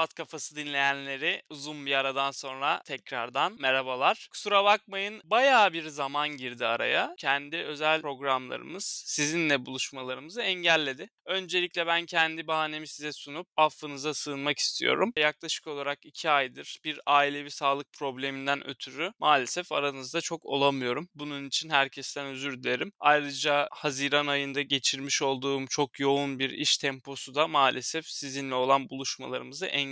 Ekspat Kafası dinleyenleri uzun bir aradan sonra tekrardan merhabalar. Kusura bakmayın bayağı bir zaman girdi araya. Kendi özel programlarımız sizinle buluşmalarımızı engelledi. Öncelikle ben kendi bahanemi size sunup affınıza sığınmak istiyorum. Yaklaşık olarak iki aydır bir ailevi sağlık probleminden ötürü maalesef aranızda çok olamıyorum. Bunun için herkesten özür dilerim. Ayrıca Haziran ayında geçirmiş olduğum çok yoğun bir iş temposu da maalesef sizinle olan buluşmalarımızı engelledi.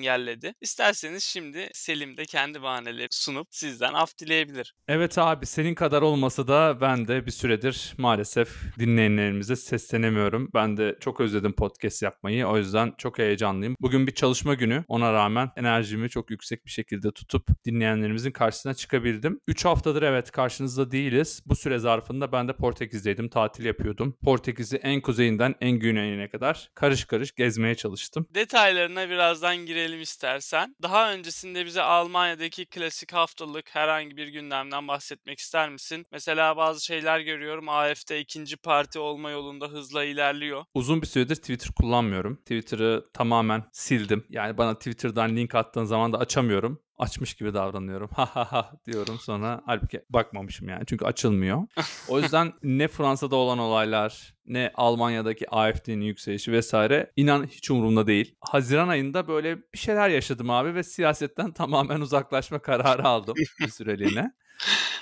İsterseniz şimdi Selim de kendi bahaneleri sunup sizden af dileyebilir. Evet abi senin kadar olmasa da ben de bir süredir maalesef dinleyenlerimize seslenemiyorum. Ben de çok özledim podcast yapmayı. O yüzden çok heyecanlıyım. Bugün bir çalışma günü. Ona rağmen enerjimi çok yüksek bir şekilde tutup dinleyenlerimizin karşısına çıkabildim. 3 haftadır evet karşınızda değiliz. Bu süre zarfında ben de Portekiz'deydim. Tatil yapıyordum. Portekiz'i en kuzeyinden en güneyine kadar karış karış gezmeye çalıştım. Detaylarına birazdan girelim istersen. Daha öncesinde bize Almanya'daki klasik haftalık herhangi bir gündemden bahsetmek ister misin? Mesela bazı şeyler görüyorum. AFD ikinci parti olma yolunda hızla ilerliyor. Uzun bir süredir Twitter kullanmıyorum. Twitter'ı tamamen sildim. Yani bana Twitter'dan link attığın zaman da açamıyorum açmış gibi davranıyorum. Ha ha ha diyorum sonra halbuki bakmamışım yani çünkü açılmıyor. O yüzden ne Fransa'da olan olaylar ne Almanya'daki AFD'nin yükselişi vesaire inan hiç umurumda değil. Haziran ayında böyle bir şeyler yaşadım abi ve siyasetten tamamen uzaklaşma kararı aldım bir süreliğine.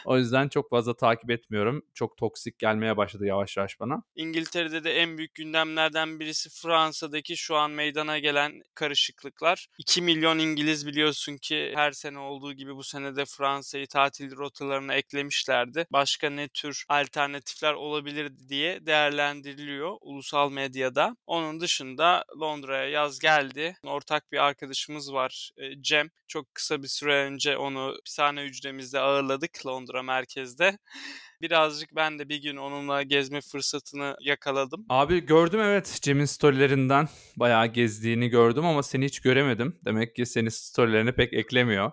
O yüzden çok fazla takip etmiyorum. Çok toksik gelmeye başladı yavaş yavaş bana. İngiltere'de de en büyük gündemlerden birisi Fransa'daki şu an meydana gelen karışıklıklar. 2 milyon İngiliz biliyorsun ki her sene olduğu gibi bu sene de Fransa'yı tatil rotalarına eklemişlerdi. Başka ne tür alternatifler olabilir diye değerlendiriliyor ulusal medyada. Onun dışında Londra'ya yaz geldi. Ortak bir arkadaşımız var Cem. Çok kısa bir süre önce onu pisane hücremizde ağırladık Londra merkezde. Birazcık ben de bir gün onunla gezme fırsatını yakaladım. Abi gördüm evet Cem'in storylerinden bayağı gezdiğini gördüm ama seni hiç göremedim. Demek ki senin storylerine pek eklemiyor.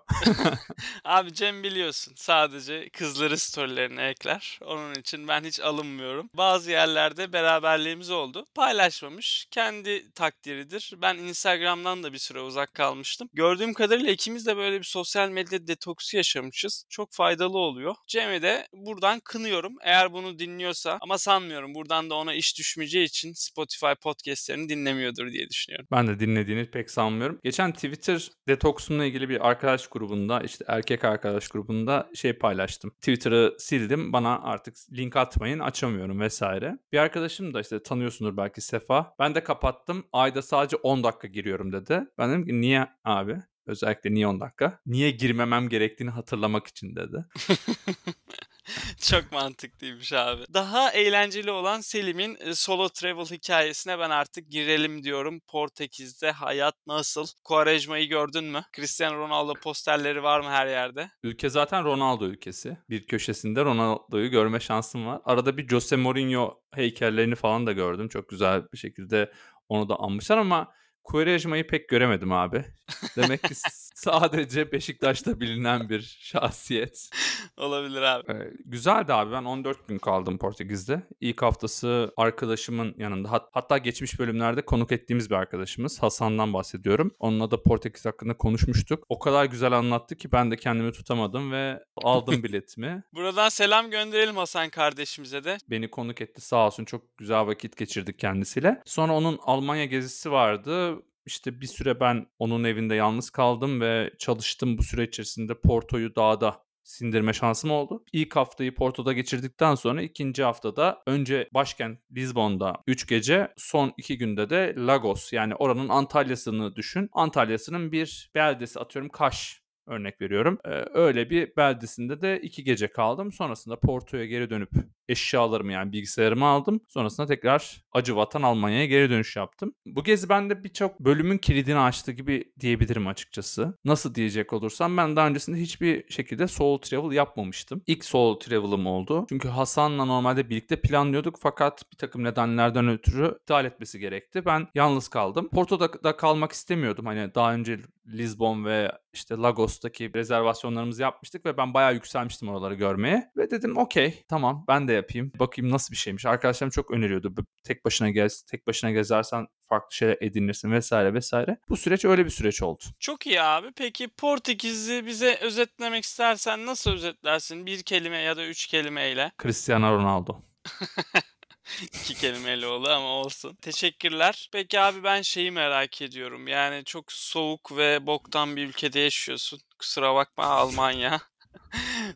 Abi Cem biliyorsun sadece kızları storylerine ekler. Onun için ben hiç alınmıyorum. Bazı yerlerde beraberliğimiz oldu. Paylaşmamış. Kendi takdiridir. Ben Instagram'dan da bir süre uzak kalmıştım. Gördüğüm kadarıyla ikimiz de böyle bir sosyal medya detoksu yaşamışız. Çok faydalı oluyor. Cem'i de buradan kınıyorum. Eğer bunu dinliyorsa ama sanmıyorum. Buradan da ona iş düşmeyeceği için Spotify podcastlerini dinlemiyordur diye düşünüyorum. Ben de dinlediğini pek sanmıyorum. Geçen Twitter detoksumla ilgili bir arkadaş grubunda işte erkek arkadaş grubunda şey paylaştım. Twitter'ı sildim. Bana artık link atmayın açamıyorum vesaire. Bir arkadaşım da işte tanıyorsundur belki Sefa. Ben de kapattım. Ayda sadece 10 dakika giriyorum dedi. Ben dedim ki niye abi? Özellikle niye 10 dakika? Niye girmemem gerektiğini hatırlamak için dedi. Çok mantıklıymış abi. Daha eğlenceli olan Selim'in e, solo travel hikayesine ben artık girelim diyorum. Portekiz'de hayat nasıl? Quaresma'yı gördün mü? Cristiano Ronaldo posterleri var mı her yerde? Ülke zaten Ronaldo ülkesi. Bir köşesinde Ronaldo'yu görme şansım var. Arada bir Jose Mourinho heykellerini falan da gördüm. Çok güzel bir şekilde onu da anmışlar ama Quaresma'yı pek göremedim abi. Demek ki sadece Beşiktaş'ta bilinen bir şahsiyet. Olabilir abi. Ee, güzeldi abi. Ben 14 gün kaldım Portekiz'de. İlk haftası arkadaşımın yanında. Hat- hatta geçmiş bölümlerde konuk ettiğimiz bir arkadaşımız. Hasan'dan bahsediyorum. Onunla da Portekiz hakkında konuşmuştuk. O kadar güzel anlattı ki ben de kendimi tutamadım ve aldım biletimi. Buradan selam gönderelim Hasan kardeşimize de. Beni konuk etti sağ olsun. Çok güzel vakit geçirdik kendisiyle. Sonra onun Almanya gezisi vardı işte bir süre ben onun evinde yalnız kaldım ve çalıştım bu süre içerisinde Porto'yu dağda sindirme şansım oldu. İlk haftayı Porto'da geçirdikten sonra ikinci haftada önce başkent Lisbon'da 3 gece son 2 günde de Lagos yani oranın Antalya'sını düşün. Antalya'sının bir beldesi atıyorum Kaş örnek veriyorum. Ee, öyle bir beldesinde de iki gece kaldım. Sonrasında Porto'ya geri dönüp eşyalarımı yani bilgisayarımı aldım. Sonrasında tekrar acı vatan Almanya'ya geri dönüş yaptım. Bu gezi bende birçok bölümün kilidini açtı gibi diyebilirim açıkçası. Nasıl diyecek olursam ben daha öncesinde hiçbir şekilde solo travel yapmamıştım. İlk solo travel'ım oldu. Çünkü Hasan'la normalde birlikte planlıyorduk fakat bir takım nedenlerden ötürü iptal etmesi gerekti. Ben yalnız kaldım. Porto'da da kalmak istemiyordum. Hani daha önce Lisbon ve işte Lagos'taki rezervasyonlarımızı yapmıştık ve ben bayağı yükselmiştim oraları görmeye. Ve dedim okey tamam ben de yapayım. Bakayım nasıl bir şeymiş. Arkadaşlarım çok öneriyordu. Tek başına gez, tek başına gezersen farklı şeyler edinirsin vesaire vesaire. Bu süreç öyle bir süreç oldu. Çok iyi abi. Peki Portekiz'i bize özetlemek istersen nasıl özetlersin? Bir kelime ya da üç kelimeyle. Cristiano Ronaldo. İki kelimeyle oldu ama olsun. Teşekkürler. Peki abi ben şeyi merak ediyorum. Yani çok soğuk ve boktan bir ülkede yaşıyorsun. Kusura bakma Almanya.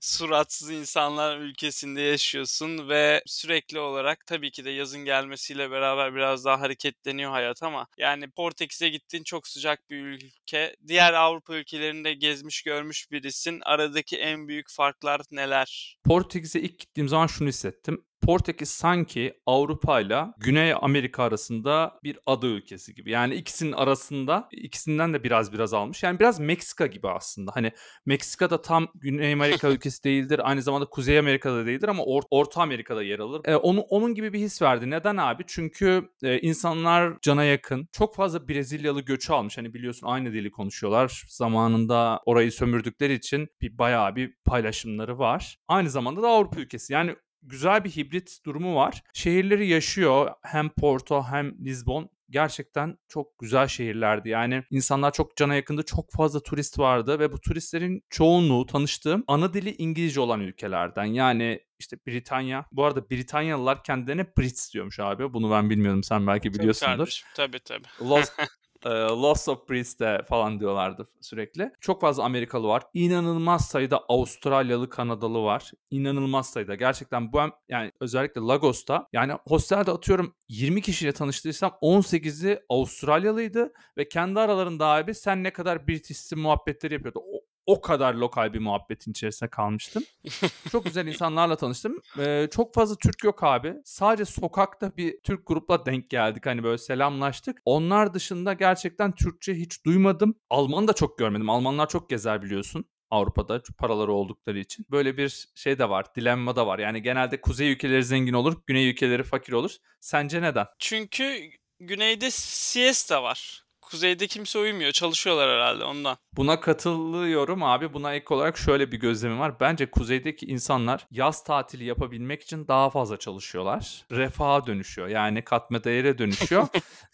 Suratsız insanlar ülkesinde yaşıyorsun ve sürekli olarak tabii ki de yazın gelmesiyle beraber biraz daha hareketleniyor hayat ama yani Portekiz'e gittin çok sıcak bir ülke. Diğer Avrupa ülkelerinde gezmiş görmüş birisin. Aradaki en büyük farklar neler? Portekiz'e ilk gittiğim zaman şunu hissettim. Portekiz sanki Avrupa ile Güney Amerika arasında bir ada ülkesi gibi. Yani ikisinin arasında ikisinden de biraz biraz almış. Yani biraz Meksika gibi aslında. Hani Meksika da tam Güney Amerika ülkesi değildir. Aynı zamanda Kuzey Amerika'da değildir ama Or- Orta Amerika'da yer alır. Ee, onu onun gibi bir his verdi. Neden abi? Çünkü e, insanlar cana yakın. Çok fazla Brezilyalı göçü almış. Hani biliyorsun aynı dili konuşuyorlar. Zamanında orayı sömürdükleri için bir bayağı bir paylaşımları var. Aynı zamanda da Avrupa ülkesi. Yani güzel bir hibrit durumu var. Şehirleri yaşıyor. Hem Porto hem Lisbon gerçekten çok güzel şehirlerdi. Yani insanlar çok cana yakındı. Çok fazla turist vardı ve bu turistlerin çoğunluğu tanıştığım ana dili İngilizce olan ülkelerden. Yani işte Britanya. Bu arada Britanyalılar kendilerine Brits diyormuş abi. Bunu ben bilmiyordum. Sen belki biliyorsundur. Kardeşim, tabii tabii. Lost, e, Lost of Priest'te falan diyorlardı sürekli. Çok fazla Amerikalı var. İnanılmaz sayıda Avustralyalı, Kanadalı var. İnanılmaz sayıda. Gerçekten bu hem yani özellikle Lagos'ta yani hostelde atıyorum 20 kişiyle tanıştıysam 18'i Avustralyalıydı ve kendi aralarında abi sen ne kadar British'sin muhabbetleri yapıyordu. O, kadar lokal bir muhabbetin içerisinde kalmıştım. çok güzel insanlarla tanıştım. Ee, çok fazla Türk yok abi. Sadece sokakta bir Türk grupla denk geldik. Hani böyle selamlaştık. Onlar dışında gerçekten Türkçe hiç duymadım. Alman da çok görmedim. Almanlar çok gezer biliyorsun. Avrupa'da paraları oldukları için. Böyle bir şey de var, dilemma da var. Yani genelde kuzey ülkeleri zengin olur, güney ülkeleri fakir olur. Sence neden? Çünkü güneyde siesta var. Kuzeyde kimse uyumuyor. Çalışıyorlar herhalde ondan. Buna katılıyorum abi. Buna ek olarak şöyle bir gözlemim var. Bence kuzeydeki insanlar yaz tatili yapabilmek için daha fazla çalışıyorlar. Refaha dönüşüyor. Yani katma değere dönüşüyor.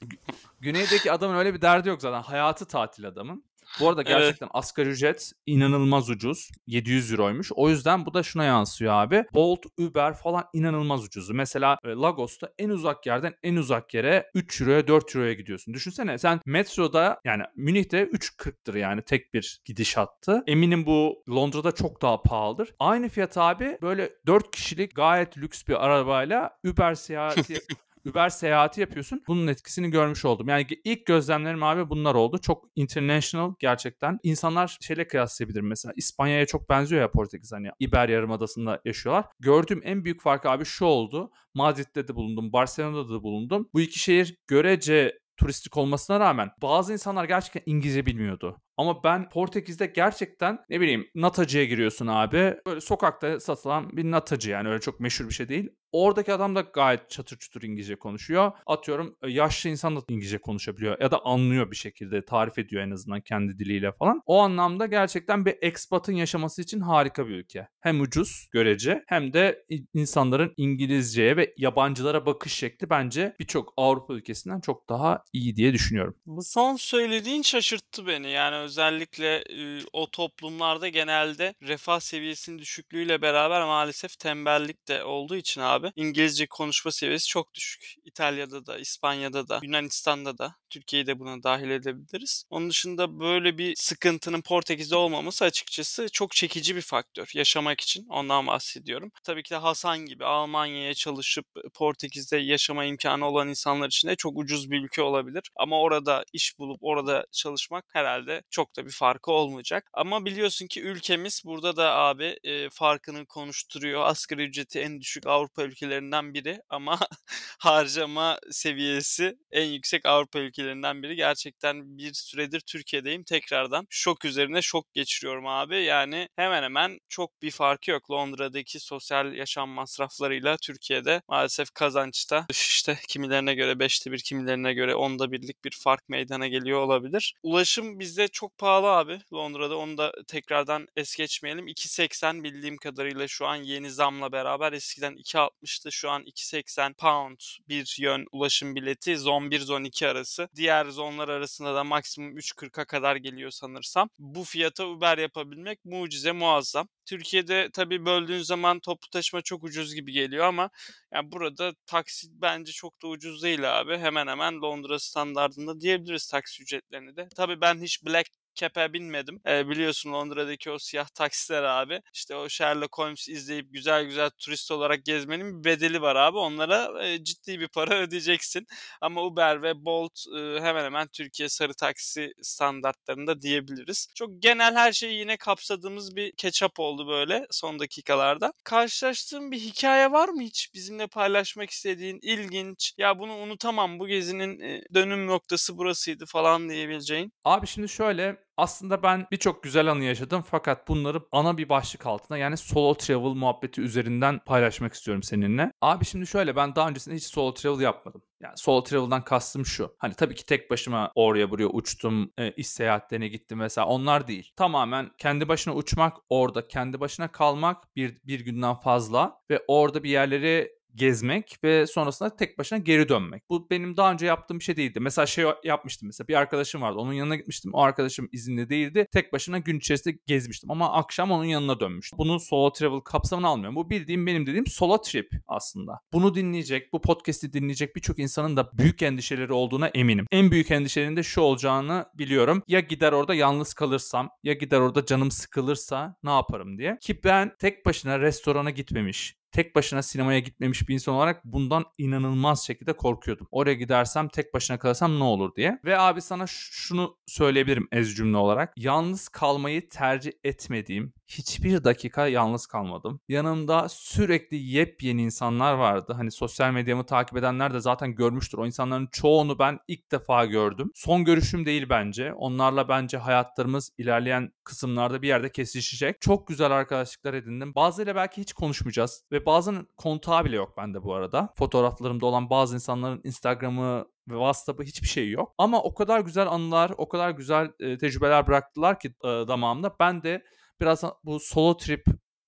Güneydeki adamın öyle bir derdi yok zaten. Hayatı tatil adamın. Bu arada gerçekten evet. asgari ücret inanılmaz ucuz. 700 euroymuş. O yüzden bu da şuna yansıyor abi. Bolt, Uber falan inanılmaz ucuz. Mesela e, Lagos'ta en uzak yerden en uzak yere 3 euroya 4 euroya gidiyorsun. Düşünsene sen metroda yani Münih'te 3.40'tır yani tek bir gidiş hattı. Eminim bu Londra'da çok daha pahalıdır. Aynı fiyat abi böyle 4 kişilik gayet lüks bir arabayla Uber seyahati Uber seyahati yapıyorsun. Bunun etkisini görmüş oldum. Yani ilk gözlemlerim abi bunlar oldu. Çok international gerçekten. İnsanlar şeyle kıyaslayabilir mesela. İspanya'ya çok benziyor ya Portekiz hani İber Yarımadası'nda yaşıyorlar. Gördüğüm en büyük fark abi şu oldu. Madrid'de de bulundum, Barcelona'da da bulundum. Bu iki şehir görece turistik olmasına rağmen bazı insanlar gerçekten İngilizce bilmiyordu. Ama ben Portekiz'de gerçekten ne bileyim natacıya giriyorsun abi. Böyle sokakta satılan bir natacı yani öyle çok meşhur bir şey değil. Oradaki adam da gayet çatır çutur İngilizce konuşuyor. Atıyorum e, yaşlı insan da İngilizce konuşabiliyor ya da anlıyor bir şekilde tarif ediyor en azından kendi diliyle falan. O anlamda gerçekten bir expatın yaşaması için harika bir ülke. Hem ucuz görece hem de insanların İngilizceye ve yabancılara bakış şekli bence birçok Avrupa ülkesinden çok daha iyi diye düşünüyorum. Bu son söylediğin şaşırttı beni. Yani özellikle e, o toplumlarda genelde refah seviyesinin düşüklüğüyle beraber maalesef tembellik de olduğu için abi İngilizce konuşma seviyesi çok düşük. İtalya'da da, İspanya'da da, Yunanistan'da da, Türkiye'yi de buna dahil edebiliriz. Onun dışında böyle bir sıkıntının Portekiz'de olmaması açıkçası çok çekici bir faktör yaşamak için. Ondan bahsediyorum. Tabii ki de Hasan gibi Almanya'ya çalışıp Portekiz'de yaşama imkanı olan insanlar için de çok ucuz bir ülke olabilir. Ama orada iş bulup orada çalışmak herhalde çok da bir farkı olmayacak. Ama biliyorsun ki ülkemiz burada da abi e, farkını konuşturuyor. Asgari ücreti en düşük Avrupa ülkelerinden biri ama harcama seviyesi en yüksek Avrupa ülkelerinden biri. Gerçekten bir süredir Türkiye'deyim. Tekrardan şok üzerine şok geçiriyorum abi. Yani hemen hemen çok bir farkı yok. Londra'daki sosyal yaşam masraflarıyla Türkiye'de maalesef kazançta işte kimilerine göre 5'te bir kimilerine göre 10'da birlik bir fark meydana geliyor olabilir. Ulaşım bizde çok çok pahalı abi Londra'da. Onu da tekrardan es geçmeyelim. 2.80 bildiğim kadarıyla şu an yeni zamla beraber eskiden 2.60'tı. Şu an 2.80 pound bir yön ulaşım bileti. Zon 1, zon 2 arası. Diğer zonlar arasında da maksimum 3.40'a kadar geliyor sanırsam. Bu fiyata Uber yapabilmek mucize muazzam. Türkiye'de tabii böldüğün zaman toplu taşıma çok ucuz gibi geliyor ama yani burada taksi bence çok da ucuz değil abi. Hemen hemen Londra standartında diyebiliriz taksi ücretlerini de. Tabii ben hiç Black Cap'e binmedim. E, biliyorsun Londra'daki o siyah taksiler abi. İşte o Sherlock Holmes izleyip güzel güzel turist olarak gezmenin bir bedeli var abi. Onlara e, ciddi bir para ödeyeceksin. Ama Uber ve Bolt e, hemen hemen Türkiye sarı taksi standartlarında diyebiliriz. Çok genel her şeyi yine kapsadığımız bir ketchup oldu böyle son dakikalarda. Karşılaştığın bir hikaye var mı hiç bizimle paylaşmak istediğin ilginç ya bunu unutamam bu gezinin dönüm noktası burasıydı falan diyebileceğin? Abi şimdi şöyle aslında ben birçok güzel anı yaşadım fakat bunları ana bir başlık altında yani solo travel muhabbeti üzerinden paylaşmak istiyorum seninle. Abi şimdi şöyle ben daha öncesinde hiç solo travel yapmadım. Yani solo travel'dan kastım şu. Hani tabii ki tek başıma oraya buraya uçtum, e, iş seyahatlerine gittim mesela onlar değil. Tamamen kendi başına uçmak, orada kendi başına kalmak bir, bir günden fazla ve orada bir yerleri gezmek ve sonrasında tek başına geri dönmek. Bu benim daha önce yaptığım bir şey değildi. Mesela şey yapmıştım mesela bir arkadaşım vardı onun yanına gitmiştim. O arkadaşım izinli değildi. Tek başına gün içerisinde gezmiştim ama akşam onun yanına dönmüştüm. Bunu solo travel kapsamına almıyorum. Bu bildiğim benim dediğim solo trip aslında. Bunu dinleyecek, bu podcast'i dinleyecek birçok insanın da büyük endişeleri olduğuna eminim. En büyük endişelerinin de şu olacağını biliyorum. Ya gider orada yalnız kalırsam, ya gider orada canım sıkılırsa ne yaparım diye. Ki ben tek başına restorana gitmemiş, tek başına sinemaya gitmemiş bir insan olarak bundan inanılmaz şekilde korkuyordum. Oraya gidersem tek başına kalırsam ne olur diye. Ve abi sana şunu söyleyebilirim ez cümle olarak. Yalnız kalmayı tercih etmediğim hiçbir dakika yalnız kalmadım. Yanımda sürekli yepyeni insanlar vardı. Hani sosyal medyamı takip edenler de zaten görmüştür. O insanların çoğunu ben ilk defa gördüm. Son görüşüm değil bence. Onlarla bence hayatlarımız ilerleyen kısımlarda bir yerde kesişecek. Çok güzel arkadaşlıklar edindim. Bazılarıyla belki hiç konuşmayacağız ve bazen kontağı bile yok bende bu arada. Fotoğraflarımda olan bazı insanların Instagram'ı ve WhatsApp'ı hiçbir şey yok. Ama o kadar güzel anılar, o kadar güzel e, tecrübeler bıraktılar ki e, damağımda. Ben de biraz bu solo trip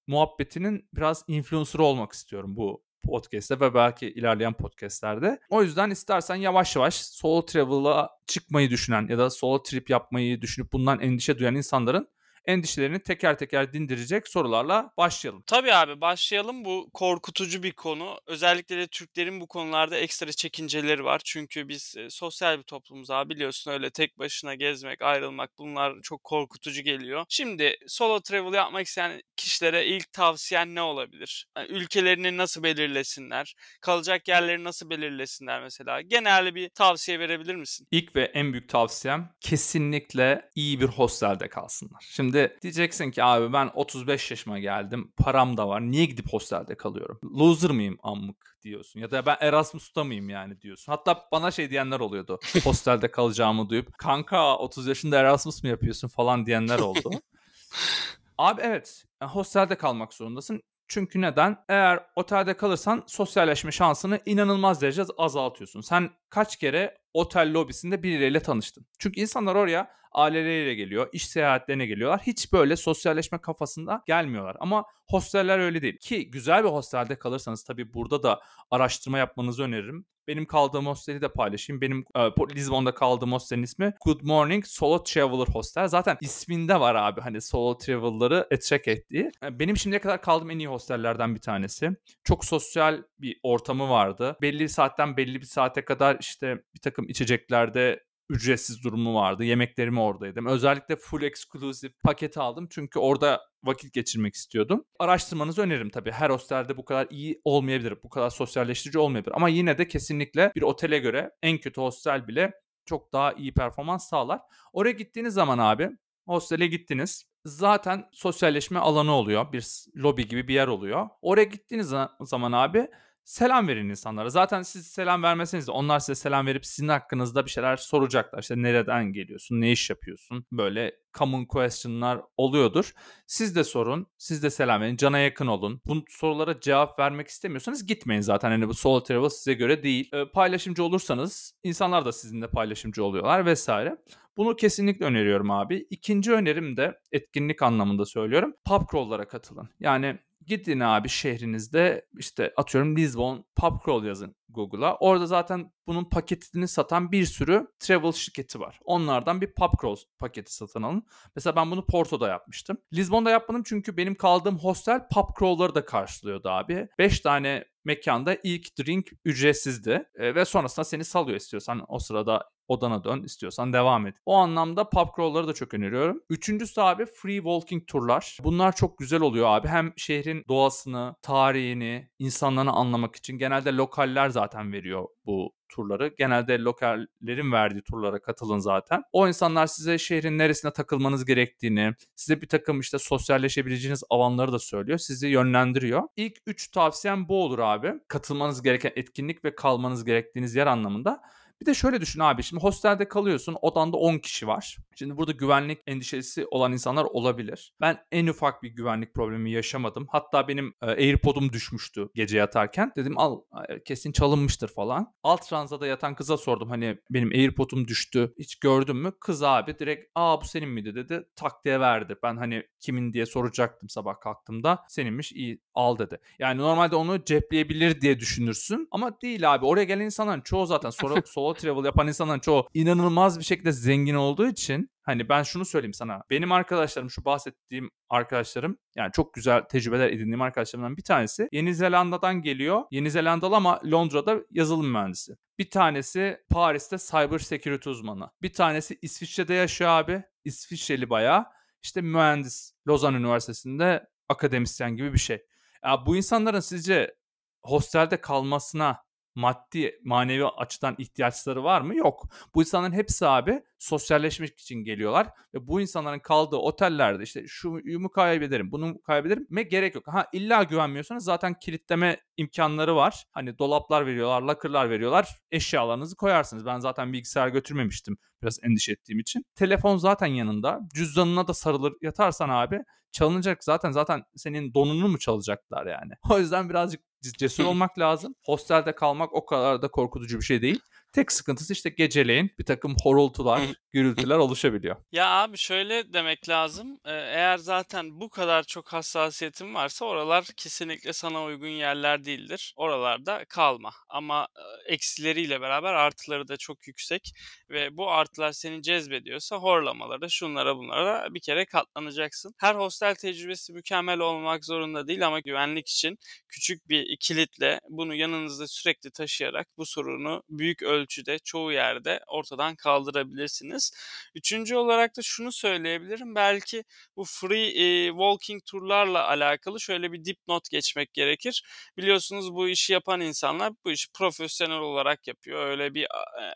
muhabbetinin biraz influencer olmak istiyorum bu podcast'te ve belki ilerleyen podcast'lerde. O yüzden istersen yavaş yavaş solo travel'a çıkmayı düşünen ya da solo trip yapmayı düşünüp bundan endişe duyan insanların endişelerini teker teker dindirecek sorularla başlayalım. Tabii abi başlayalım. Bu korkutucu bir konu. Özellikle de Türklerin bu konularda ekstra çekinceleri var. Çünkü biz e, sosyal bir toplumuz abi biliyorsun öyle tek başına gezmek, ayrılmak bunlar çok korkutucu geliyor. Şimdi solo travel yapmak isteyen kişilere ilk tavsiyen ne olabilir? Yani ülkelerini nasıl belirlesinler? Kalacak yerleri nasıl belirlesinler mesela? Genelde bir tavsiye verebilir misin? İlk ve en büyük tavsiyem kesinlikle iyi bir hostelde kalsınlar. Şimdi Şimdi diyeceksin ki abi ben 35 yaşıma geldim. Param da var. Niye gidip hostelde kalıyorum? Loser mıyım amık diyorsun. Ya da ben Erasmus'ta mıyım yani diyorsun. Hatta bana şey diyenler oluyordu. hostelde kalacağımı duyup kanka 30 yaşında Erasmus mu yapıyorsun falan diyenler oldu. abi evet hostelde kalmak zorundasın. Çünkü neden? Eğer otelde kalırsan sosyalleşme şansını inanılmaz derece azaltıyorsun. Sen kaç kere otel lobisinde birileriyle tanıştın? Çünkü insanlar oraya aileleriyle geliyor, iş seyahatlerine geliyorlar. Hiç böyle sosyalleşme kafasında gelmiyorlar. Ama hosteller öyle değil. Ki güzel bir hostelde kalırsanız tabii burada da araştırma yapmanızı öneririm. Benim kaldığım hosteli de paylaşayım. Benim e, Lisbon'da kaldığım hostelin ismi Good Morning Solo Traveler Hostel. Zaten isminde var abi hani solo traveler'ları attract ettiği. E, benim şimdiye kadar kaldığım en iyi hostellerden bir tanesi. Çok sosyal bir ortamı vardı. Belli bir saatten belli bir saate kadar işte bir takım içeceklerde ücretsiz durumu vardı. Yemeklerimi orada yedim. Özellikle full exclusive paket aldım çünkü orada vakit geçirmek istiyordum. Araştırmanızı öneririm tabii. Her hostelde bu kadar iyi olmayabilir. Bu kadar sosyalleştirici olmayabilir. Ama yine de kesinlikle bir otele göre en kötü hostel bile çok daha iyi performans sağlar. Oraya gittiğiniz zaman abi hostele gittiniz. Zaten sosyalleşme alanı oluyor. Bir lobi gibi bir yer oluyor. Oraya gittiğiniz zaman abi selam verin insanlara. Zaten siz selam vermeseniz de onlar size selam verip sizin hakkınızda bir şeyler soracaklar. İşte nereden geliyorsun, ne iş yapıyorsun? Böyle common question'lar oluyordur. Siz de sorun, siz de selam verin, cana yakın olun. Bu sorulara cevap vermek istemiyorsanız gitmeyin zaten. Hani bu solo travel size göre değil. E, paylaşımcı olursanız insanlar da sizinle paylaşımcı oluyorlar vesaire. Bunu kesinlikle öneriyorum abi. İkinci önerim de etkinlik anlamında söylüyorum. Pub crawl'lara katılın. Yani Gidin abi şehrinizde işte atıyorum Lisbon pub crawl yazın Google'a. Orada zaten bunun paketini satan bir sürü travel şirketi var. Onlardan bir pub crawl paketi satın alın. Mesela ben bunu Porto'da yapmıştım. Lisbon'da yapmadım çünkü benim kaldığım hostel pub crawl'ları da karşılıyordu abi. 5 tane mekanda ilk drink ücretsizdi e, ve sonrasında seni salıyor istiyorsan o sırada odana dön istiyorsan devam et. O anlamda pub crawl'ları da çok öneriyorum. Üçüncüsü abi free walking turlar. Bunlar çok güzel oluyor abi. Hem şehrin doğasını, tarihini, insanlarını anlamak için genelde lokaller zaten veriyor bu turları. Genelde lokallerin verdiği turlara katılın zaten. O insanlar size şehrin neresine takılmanız gerektiğini, size bir takım işte sosyalleşebileceğiniz alanları da söylüyor. Sizi yönlendiriyor. İlk 3 tavsiyem bu olur abi. Katılmanız gereken etkinlik ve kalmanız gerektiğiniz yer anlamında. Bir de şöyle düşün abi şimdi hostelde kalıyorsun odanda 10 kişi var. Şimdi burada güvenlik endişesi olan insanlar olabilir. Ben en ufak bir güvenlik problemi yaşamadım. Hatta benim e, AirPod'um düşmüştü gece yatarken. Dedim al e, kesin çalınmıştır falan. Alt ranzada yatan kıza sordum hani benim AirPod'um düştü hiç gördün mü? Kız abi direkt aa bu senin miydi dedi. Tak diye verdi. Ben hani kimin diye soracaktım sabah kalktığımda. Seninmiş iyi al dedi. Yani normalde onu cepleyebilir diye düşünürsün ama değil abi. Oraya gelen insanların çoğu zaten sonra solo travel yapan insanların çoğu inanılmaz bir şekilde zengin olduğu için hani ben şunu söyleyeyim sana. Benim arkadaşlarım şu bahsettiğim arkadaşlarım yani çok güzel tecrübeler edindiğim arkadaşlarımdan bir tanesi Yeni Zelanda'dan geliyor. Yeni Zelandalı ama Londra'da yazılım mühendisi. Bir tanesi Paris'te cyber security uzmanı. Bir tanesi İsviçre'de yaşıyor abi. İsviçreli bayağı. İşte mühendis. Lozan Üniversitesi'nde akademisyen gibi bir şey. Ya bu insanların sizce hostelde kalmasına maddi, manevi açıdan ihtiyaçları var mı? Yok. Bu insanların hepsi abi sosyalleşmek için geliyorlar ve bu insanların kaldığı otellerde işte şu yumu kaybederim, bunu kaybederim me gerek yok. Ha illa güvenmiyorsanız zaten kilitleme imkanları var. Hani dolaplar veriyorlar, lakırlar veriyorlar. Eşyalarınızı koyarsınız. Ben zaten bilgisayar götürmemiştim biraz endişe ettiğim için. Telefon zaten yanında. Cüzdanına da sarılır yatarsan abi çalınacak zaten zaten senin donunu mu çalacaklar yani. O yüzden birazcık cesur olmak lazım. Hostelde kalmak o kadar da korkutucu bir şey değil. Tek sıkıntısı işte geceleyin bir takım horultular, gürültüler oluşabiliyor. Ya abi şöyle demek lazım. Eğer zaten bu kadar çok hassasiyetin varsa oralar kesinlikle sana uygun yerler değildir. Oralarda kalma. Ama eksileriyle beraber artıları da çok yüksek ve bu artılar seni cezbediyorsa horlamalara, şunlara bunlara bir kere katlanacaksın. Her hostel tecrübesi mükemmel olmak zorunda değil ama güvenlik için küçük bir kilitle bunu yanınızda sürekli taşıyarak bu sorunu büyük ölçüde çoğu yerde ortadan kaldırabilirsiniz. Üçüncü olarak da şunu söyleyebilirim. Belki bu free e, walking turlarla alakalı şöyle bir dipnot geçmek gerekir. Biliyorsunuz bu işi yapan insanlar bu işi profesyonel olarak yapıyor. Öyle bir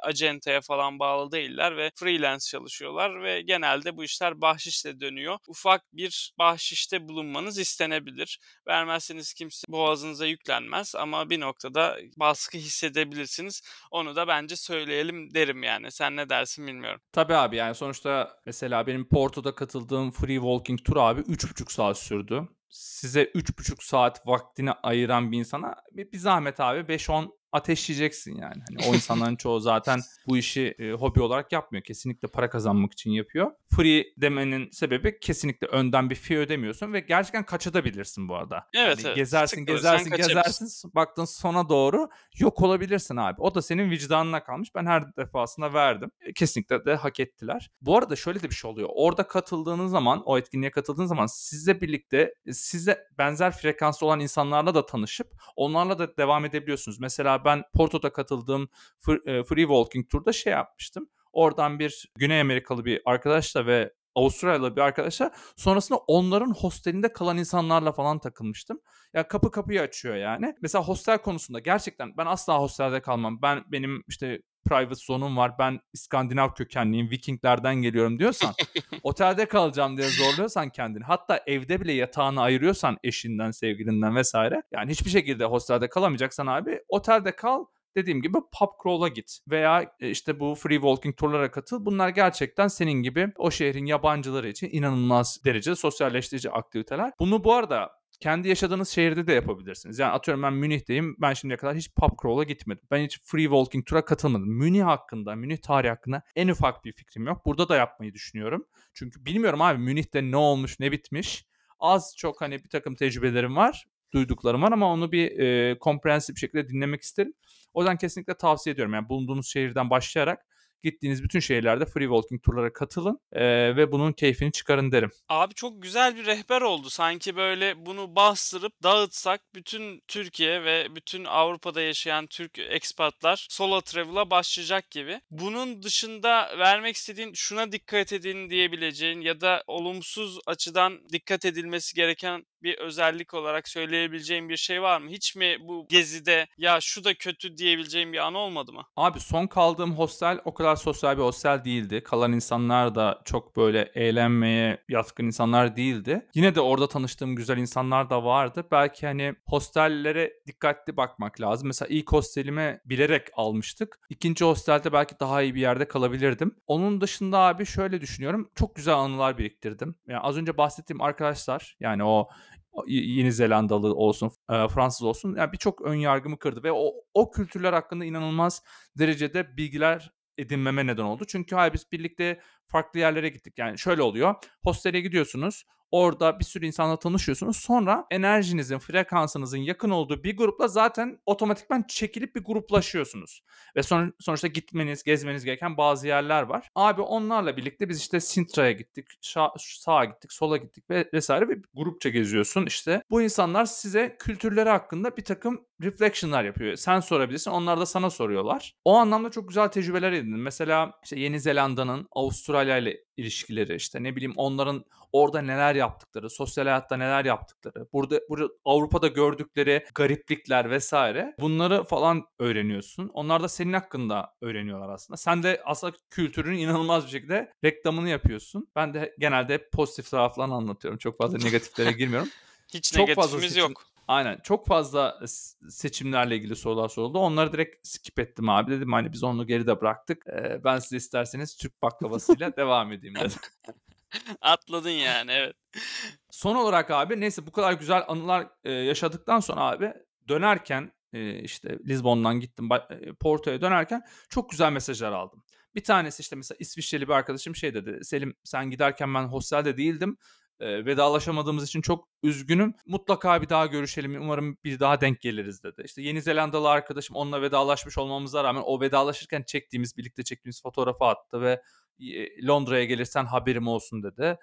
acenteye falan bağlı değiller ve freelance çalışıyorlar ve genelde bu işler bahşişle dönüyor. Ufak bir bahşişte bulunmanız istenebilir. Vermezseniz kimse boğazınıza yüklenmez ama bir noktada baskı hissedebilirsiniz. Onu da bence söyleyelim derim yani. Sen ne dersin bilmiyorum. Tabii abi yani sonuçta mesela benim Porto'da katıldığım free walking tur abi 3,5 saat sürdü. Size 3,5 saat vaktini ayıran bir insana bir zahmet abi 5-10 ateşleyeceksin yani. Hani o insanların çoğu zaten bu işi e, hobi olarak yapmıyor. Kesinlikle para kazanmak için yapıyor. Free demenin sebebi kesinlikle önden bir fee ödemiyorsun ve gerçekten kaçabilirsin bu arada. Evet, yani evet. Gezersin, gezersin, gezersin. Baktın sona doğru yok olabilirsin abi. O da senin vicdanına kalmış. Ben her defasında verdim. E, kesinlikle de hak ettiler. Bu arada şöyle de bir şey oluyor. Orada katıldığınız zaman, o etkinliğe katıldığınız zaman sizle birlikte size benzer frekanslı olan insanlarla da tanışıp onlarla da devam edebiliyorsunuz. Mesela ben Porto'da katıldığım e, Free Walking Tour'da şey yapmıştım. Oradan bir Güney Amerikalı bir arkadaşla ve Avustralyalı bir arkadaşla sonrasında onların hostelinde kalan insanlarla falan takılmıştım. Ya kapı kapıyı açıyor yani. Mesela hostel konusunda gerçekten ben asla hostelde kalmam. Ben benim işte private zone'um var. Ben İskandinav kökenliyim. Vikinglerden geliyorum diyorsan otelde kalacağım diye zorluyorsan kendini. Hatta evde bile yatağını ayırıyorsan eşinden, sevgilinden vesaire. Yani hiçbir şekilde hostelde kalamayacaksan abi otelde kal dediğim gibi pub crawl'a git veya e, işte bu free walking turlara katıl. Bunlar gerçekten senin gibi o şehrin yabancıları için inanılmaz derecede sosyalleştirici aktiviteler. Bunu bu arada kendi yaşadığınız şehirde de yapabilirsiniz. Yani atıyorum ben Münih'teyim. Ben şimdiye kadar hiç pub crawl'a gitmedim. Ben hiç free walking tura katılmadım. Münih hakkında, Münih tarihi hakkında en ufak bir fikrim yok. Burada da yapmayı düşünüyorum. Çünkü bilmiyorum abi Münih'te ne olmuş, ne bitmiş. Az çok hani bir takım tecrübelerim var duyduklarım var ama onu bir e, komprehensif bir şekilde dinlemek isterim. O yüzden kesinlikle tavsiye ediyorum. Yani bulunduğunuz şehirden başlayarak gittiğiniz bütün şehirlerde free walking turlara katılın e, ve bunun keyfini çıkarın derim. Abi çok güzel bir rehber oldu. Sanki böyle bunu bastırıp dağıtsak bütün Türkiye ve bütün Avrupa'da yaşayan Türk ekspatlar solo travel'a başlayacak gibi. Bunun dışında vermek istediğin şuna dikkat edin diyebileceğin ya da olumsuz açıdan dikkat edilmesi gereken bir özellik olarak söyleyebileceğim bir şey var mı? Hiç mi bu gezide ya şu da kötü diyebileceğim bir an olmadı mı? Abi son kaldığım hostel o kadar sosyal bir hostel değildi. Kalan insanlar da çok böyle eğlenmeye yatkın insanlar değildi. Yine de orada tanıştığım güzel insanlar da vardı. Belki hani hostellere dikkatli bakmak lazım. Mesela ilk hostelime bilerek almıştık. İkinci hostelde belki daha iyi bir yerde kalabilirdim. Onun dışında abi şöyle düşünüyorum. Çok güzel anılar biriktirdim. Yani az önce bahsettiğim arkadaşlar yani o Yeni Zelandalı olsun, Fransız olsun yani birçok ön yargımı kırdı ve o, o kültürler hakkında inanılmaz derecede bilgiler edinmeme neden oldu. Çünkü hayır biz birlikte farklı yerlere gittik. Yani şöyle oluyor. Hostele gidiyorsunuz. Orada bir sürü insanla tanışıyorsunuz. Sonra enerjinizin, frekansınızın yakın olduğu bir grupla zaten otomatikman çekilip bir gruplaşıyorsunuz. Ve son, sonuçta gitmeniz, gezmeniz gereken bazı yerler var. Abi onlarla birlikte biz işte Sintra'ya gittik, şa- sağa gittik, sola gittik ve vesaire ve grupça geziyorsun işte. Bu insanlar size kültürleri hakkında bir takım reflection'lar yapıyor. Sen sorabilirsin, onlar da sana soruyorlar. O anlamda çok güzel tecrübeler edindim. Mesela işte Yeni Zelanda'nın Avustralya ile ilişkileri işte ne bileyim onların orada neler yaptıkları, sosyal hayatta neler yaptıkları, burada, burada Avrupa'da gördükleri gariplikler vesaire bunları falan öğreniyorsun. Onlar da senin hakkında öğreniyorlar aslında. Sen de aslında kültürün inanılmaz bir şekilde reklamını yapıyorsun. Ben de genelde pozitif taraflarını anlatıyorum. Çok fazla negatiflere girmiyorum. Hiç Çok negatifimiz fazla yok. Aynen. Çok fazla seçimlerle ilgili sorular soruldu. Onları direkt skip ettim abi. Dedim hani biz onu geride bıraktık. Ee, ben size isterseniz Türk baklavasıyla devam edeyim dedim. Atladın yani evet. Son olarak abi neyse bu kadar güzel anılar e, yaşadıktan sonra abi dönerken e, işte Lisbon'dan gittim e, Porto'ya dönerken çok güzel mesajlar aldım. Bir tanesi işte mesela İsviçreli bir arkadaşım şey dedi. Selim sen giderken ben hostelde değildim vedalaşamadığımız için çok üzgünüm. Mutlaka bir daha görüşelim. Umarım bir daha denk geliriz dedi. İşte Yeni Zelandalı arkadaşım onunla vedalaşmış olmamıza rağmen o vedalaşırken çektiğimiz, birlikte çektiğimiz fotoğrafı attı ve Londra'ya gelirsen haberim olsun dedi.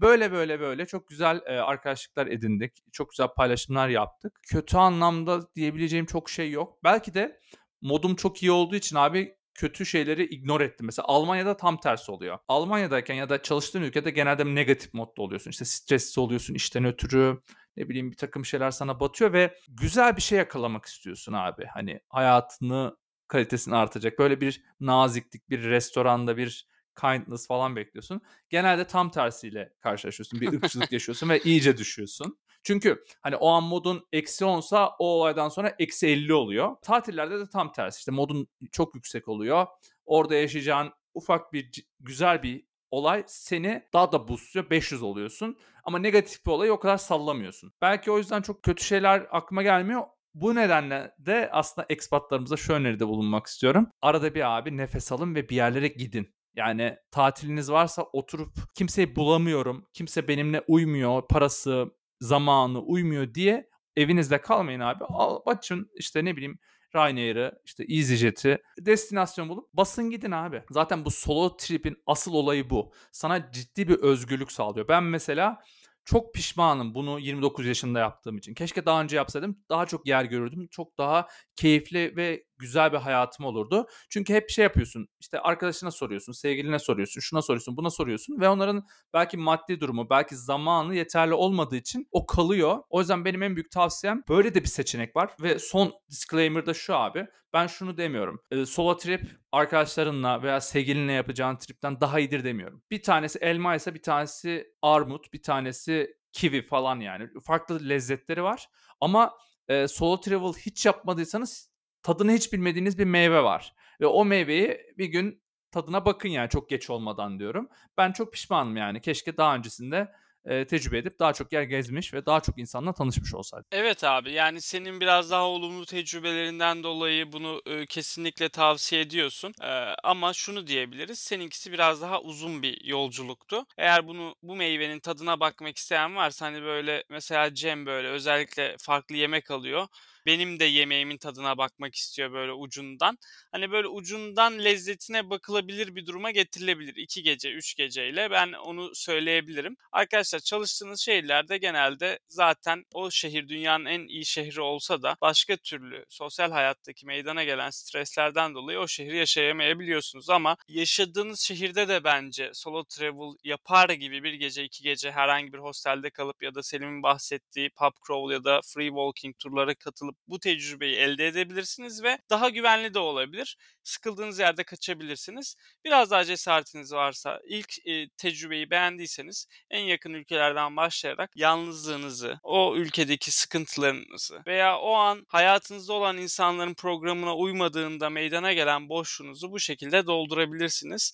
Böyle böyle böyle çok güzel arkadaşlıklar edindik. Çok güzel paylaşımlar yaptık. Kötü anlamda diyebileceğim çok şey yok. Belki de modum çok iyi olduğu için abi kötü şeyleri ignore ettim. Mesela Almanya'da tam tersi oluyor. Almanya'dayken ya da çalıştığın ülkede genelde negatif modda oluyorsun. İşte stresli oluyorsun işten ötürü ne bileyim bir takım şeyler sana batıyor ve güzel bir şey yakalamak istiyorsun abi. Hani hayatını kalitesini artacak. Böyle bir naziklik, bir restoranda bir kindness falan bekliyorsun. Genelde tam tersiyle karşılaşıyorsun. Bir ırkçılık yaşıyorsun ve iyice düşüyorsun. Çünkü hani o an modun eksi 10'sa o olaydan sonra eksi 50 oluyor. Tatillerde de tam tersi. İşte modun çok yüksek oluyor. Orada yaşayacağın ufak bir güzel bir olay seni daha da boostluyor. 500 oluyorsun. Ama negatif bir olayı o kadar sallamıyorsun. Belki o yüzden çok kötü şeyler aklıma gelmiyor. Bu nedenle de aslında ekspatlarımıza şu öneride bulunmak istiyorum. Arada bir abi nefes alın ve bir yerlere gidin. Yani tatiliniz varsa oturup kimseyi bulamıyorum, kimse benimle uymuyor, parası, zamanı uymuyor diye evinizde kalmayın abi. Al, açın işte ne bileyim Ryanair'ı, işte EasyJet'i destinasyon bulup basın gidin abi. Zaten bu solo trip'in asıl olayı bu. Sana ciddi bir özgürlük sağlıyor. Ben mesela çok pişmanım bunu 29 yaşında yaptığım için. Keşke daha önce yapsaydım. Daha çok yer görürdüm. Çok daha keyifli ve güzel bir hayatım olurdu. Çünkü hep şey yapıyorsun. İşte arkadaşına soruyorsun, sevgiline soruyorsun, şuna soruyorsun, buna soruyorsun ve onların belki maddi durumu, belki zamanı yeterli olmadığı için o kalıyor. O yüzden benim en büyük tavsiyem böyle de bir seçenek var ve son disclaimer da şu abi. Ben şunu demiyorum. E, solo trip arkadaşlarınla veya sevgilinle yapacağın tripten daha iyidir demiyorum. Bir tanesi elma ise bir tanesi armut, bir tanesi kivi falan yani. Farklı lezzetleri var. Ama e, solo travel hiç yapmadıysanız tadını hiç bilmediğiniz bir meyve var. Ve o meyveyi bir gün tadına bakın yani çok geç olmadan diyorum. Ben çok pişmanım yani. Keşke daha öncesinde e, tecrübe edip daha çok yer gezmiş ve daha çok insanla tanışmış olsaydı. Evet abi yani senin biraz daha olumlu tecrübelerinden dolayı bunu e, kesinlikle tavsiye ediyorsun. E, ama şunu diyebiliriz seninkisi biraz daha uzun bir yolculuktu. Eğer bunu bu meyvenin tadına bakmak isteyen varsa hani böyle mesela Cem böyle özellikle farklı yemek alıyor benim de yemeğimin tadına bakmak istiyor böyle ucundan. Hani böyle ucundan lezzetine bakılabilir bir duruma getirilebilir. 2 gece, 3 geceyle ben onu söyleyebilirim. Arkadaşlar çalıştığınız şehirlerde genelde zaten o şehir dünyanın en iyi şehri olsa da başka türlü sosyal hayattaki meydana gelen streslerden dolayı o şehri yaşayamayabiliyorsunuz ama yaşadığınız şehirde de bence solo travel yapar gibi bir gece iki gece herhangi bir hostelde kalıp ya da Selim'in bahsettiği pub crawl ya da free walking turlara katılıp bu tecrübeyi elde edebilirsiniz ve daha güvenli de olabilir. Sıkıldığınız yerde kaçabilirsiniz. Biraz daha cesaretiniz varsa ilk e, tecrübeyi beğendiyseniz en yakın ülkelerden başlayarak yalnızlığınızı, o ülkedeki sıkıntılarınızı veya o an hayatınızda olan insanların programına uymadığında meydana gelen boşluğunuzu bu şekilde doldurabilirsiniz.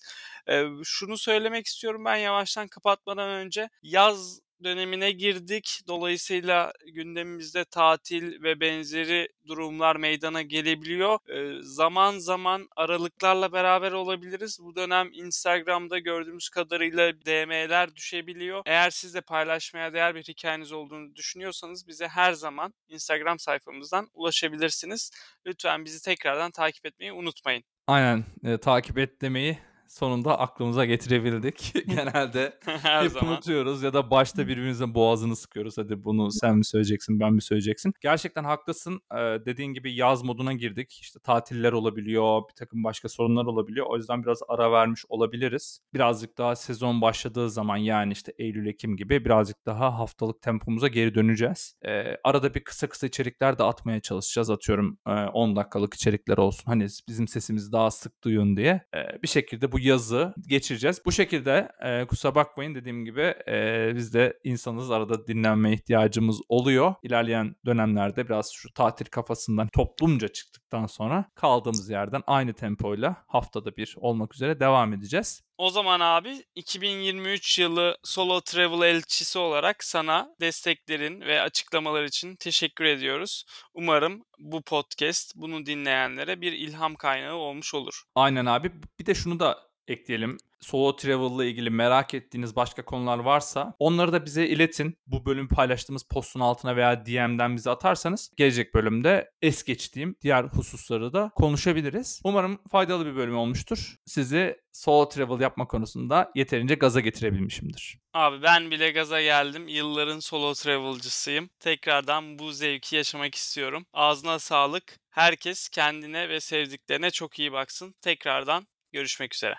E, şunu söylemek istiyorum ben yavaştan kapatmadan önce yaz dönemine girdik. Dolayısıyla gündemimizde tatil ve benzeri durumlar meydana gelebiliyor. Ee, zaman zaman aralıklarla beraber olabiliriz. Bu dönem Instagram'da gördüğümüz kadarıyla DM'ler düşebiliyor. Eğer siz de paylaşmaya değer bir hikayeniz olduğunu düşünüyorsanız bize her zaman Instagram sayfamızdan ulaşabilirsiniz. Lütfen bizi tekrardan takip etmeyi unutmayın. Aynen e, takip et demeyi sonunda aklımıza getirebildik. Genelde hep zaman. unutuyoruz ya da başta birbirimizin boğazını sıkıyoruz. Hadi bunu sen mi söyleyeceksin, ben mi söyleyeceksin? Gerçekten haklısın. Ee, dediğin gibi yaz moduna girdik. İşte tatiller olabiliyor, bir takım başka sorunlar olabiliyor. O yüzden biraz ara vermiş olabiliriz. Birazcık daha sezon başladığı zaman yani işte Eylül-Ekim gibi birazcık daha haftalık tempomuza geri döneceğiz. Ee, arada bir kısa kısa içerikler de atmaya çalışacağız. Atıyorum e, 10 dakikalık içerikler olsun. Hani bizim sesimizi daha sık duyun diye. Ee, bir şekilde bu yazı geçireceğiz. Bu şekilde e, kusura bakmayın dediğim gibi e, biz de insanız arada dinlenme ihtiyacımız oluyor. İlerleyen dönemlerde biraz şu tatil kafasından toplumca çıktıktan sonra kaldığımız yerden aynı tempoyla haftada bir olmak üzere devam edeceğiz. O zaman abi 2023 yılı Solo Travel elçisi olarak sana desteklerin ve açıklamalar için teşekkür ediyoruz. Umarım bu podcast bunu dinleyenlere bir ilham kaynağı olmuş olur. Aynen abi. Bir de şunu da ekleyelim. Solo travel ile ilgili merak ettiğiniz başka konular varsa onları da bize iletin. Bu bölüm paylaştığımız postun altına veya DM'den bize atarsanız gelecek bölümde es geçtiğim diğer hususları da konuşabiliriz. Umarım faydalı bir bölüm olmuştur. Sizi solo travel yapma konusunda yeterince gaza getirebilmişimdir. Abi ben bile gaza geldim. Yılların solo travelcısıyım. Tekrardan bu zevki yaşamak istiyorum. Ağzına sağlık. Herkes kendine ve sevdiklerine çok iyi baksın. Tekrardan görüşmek üzere.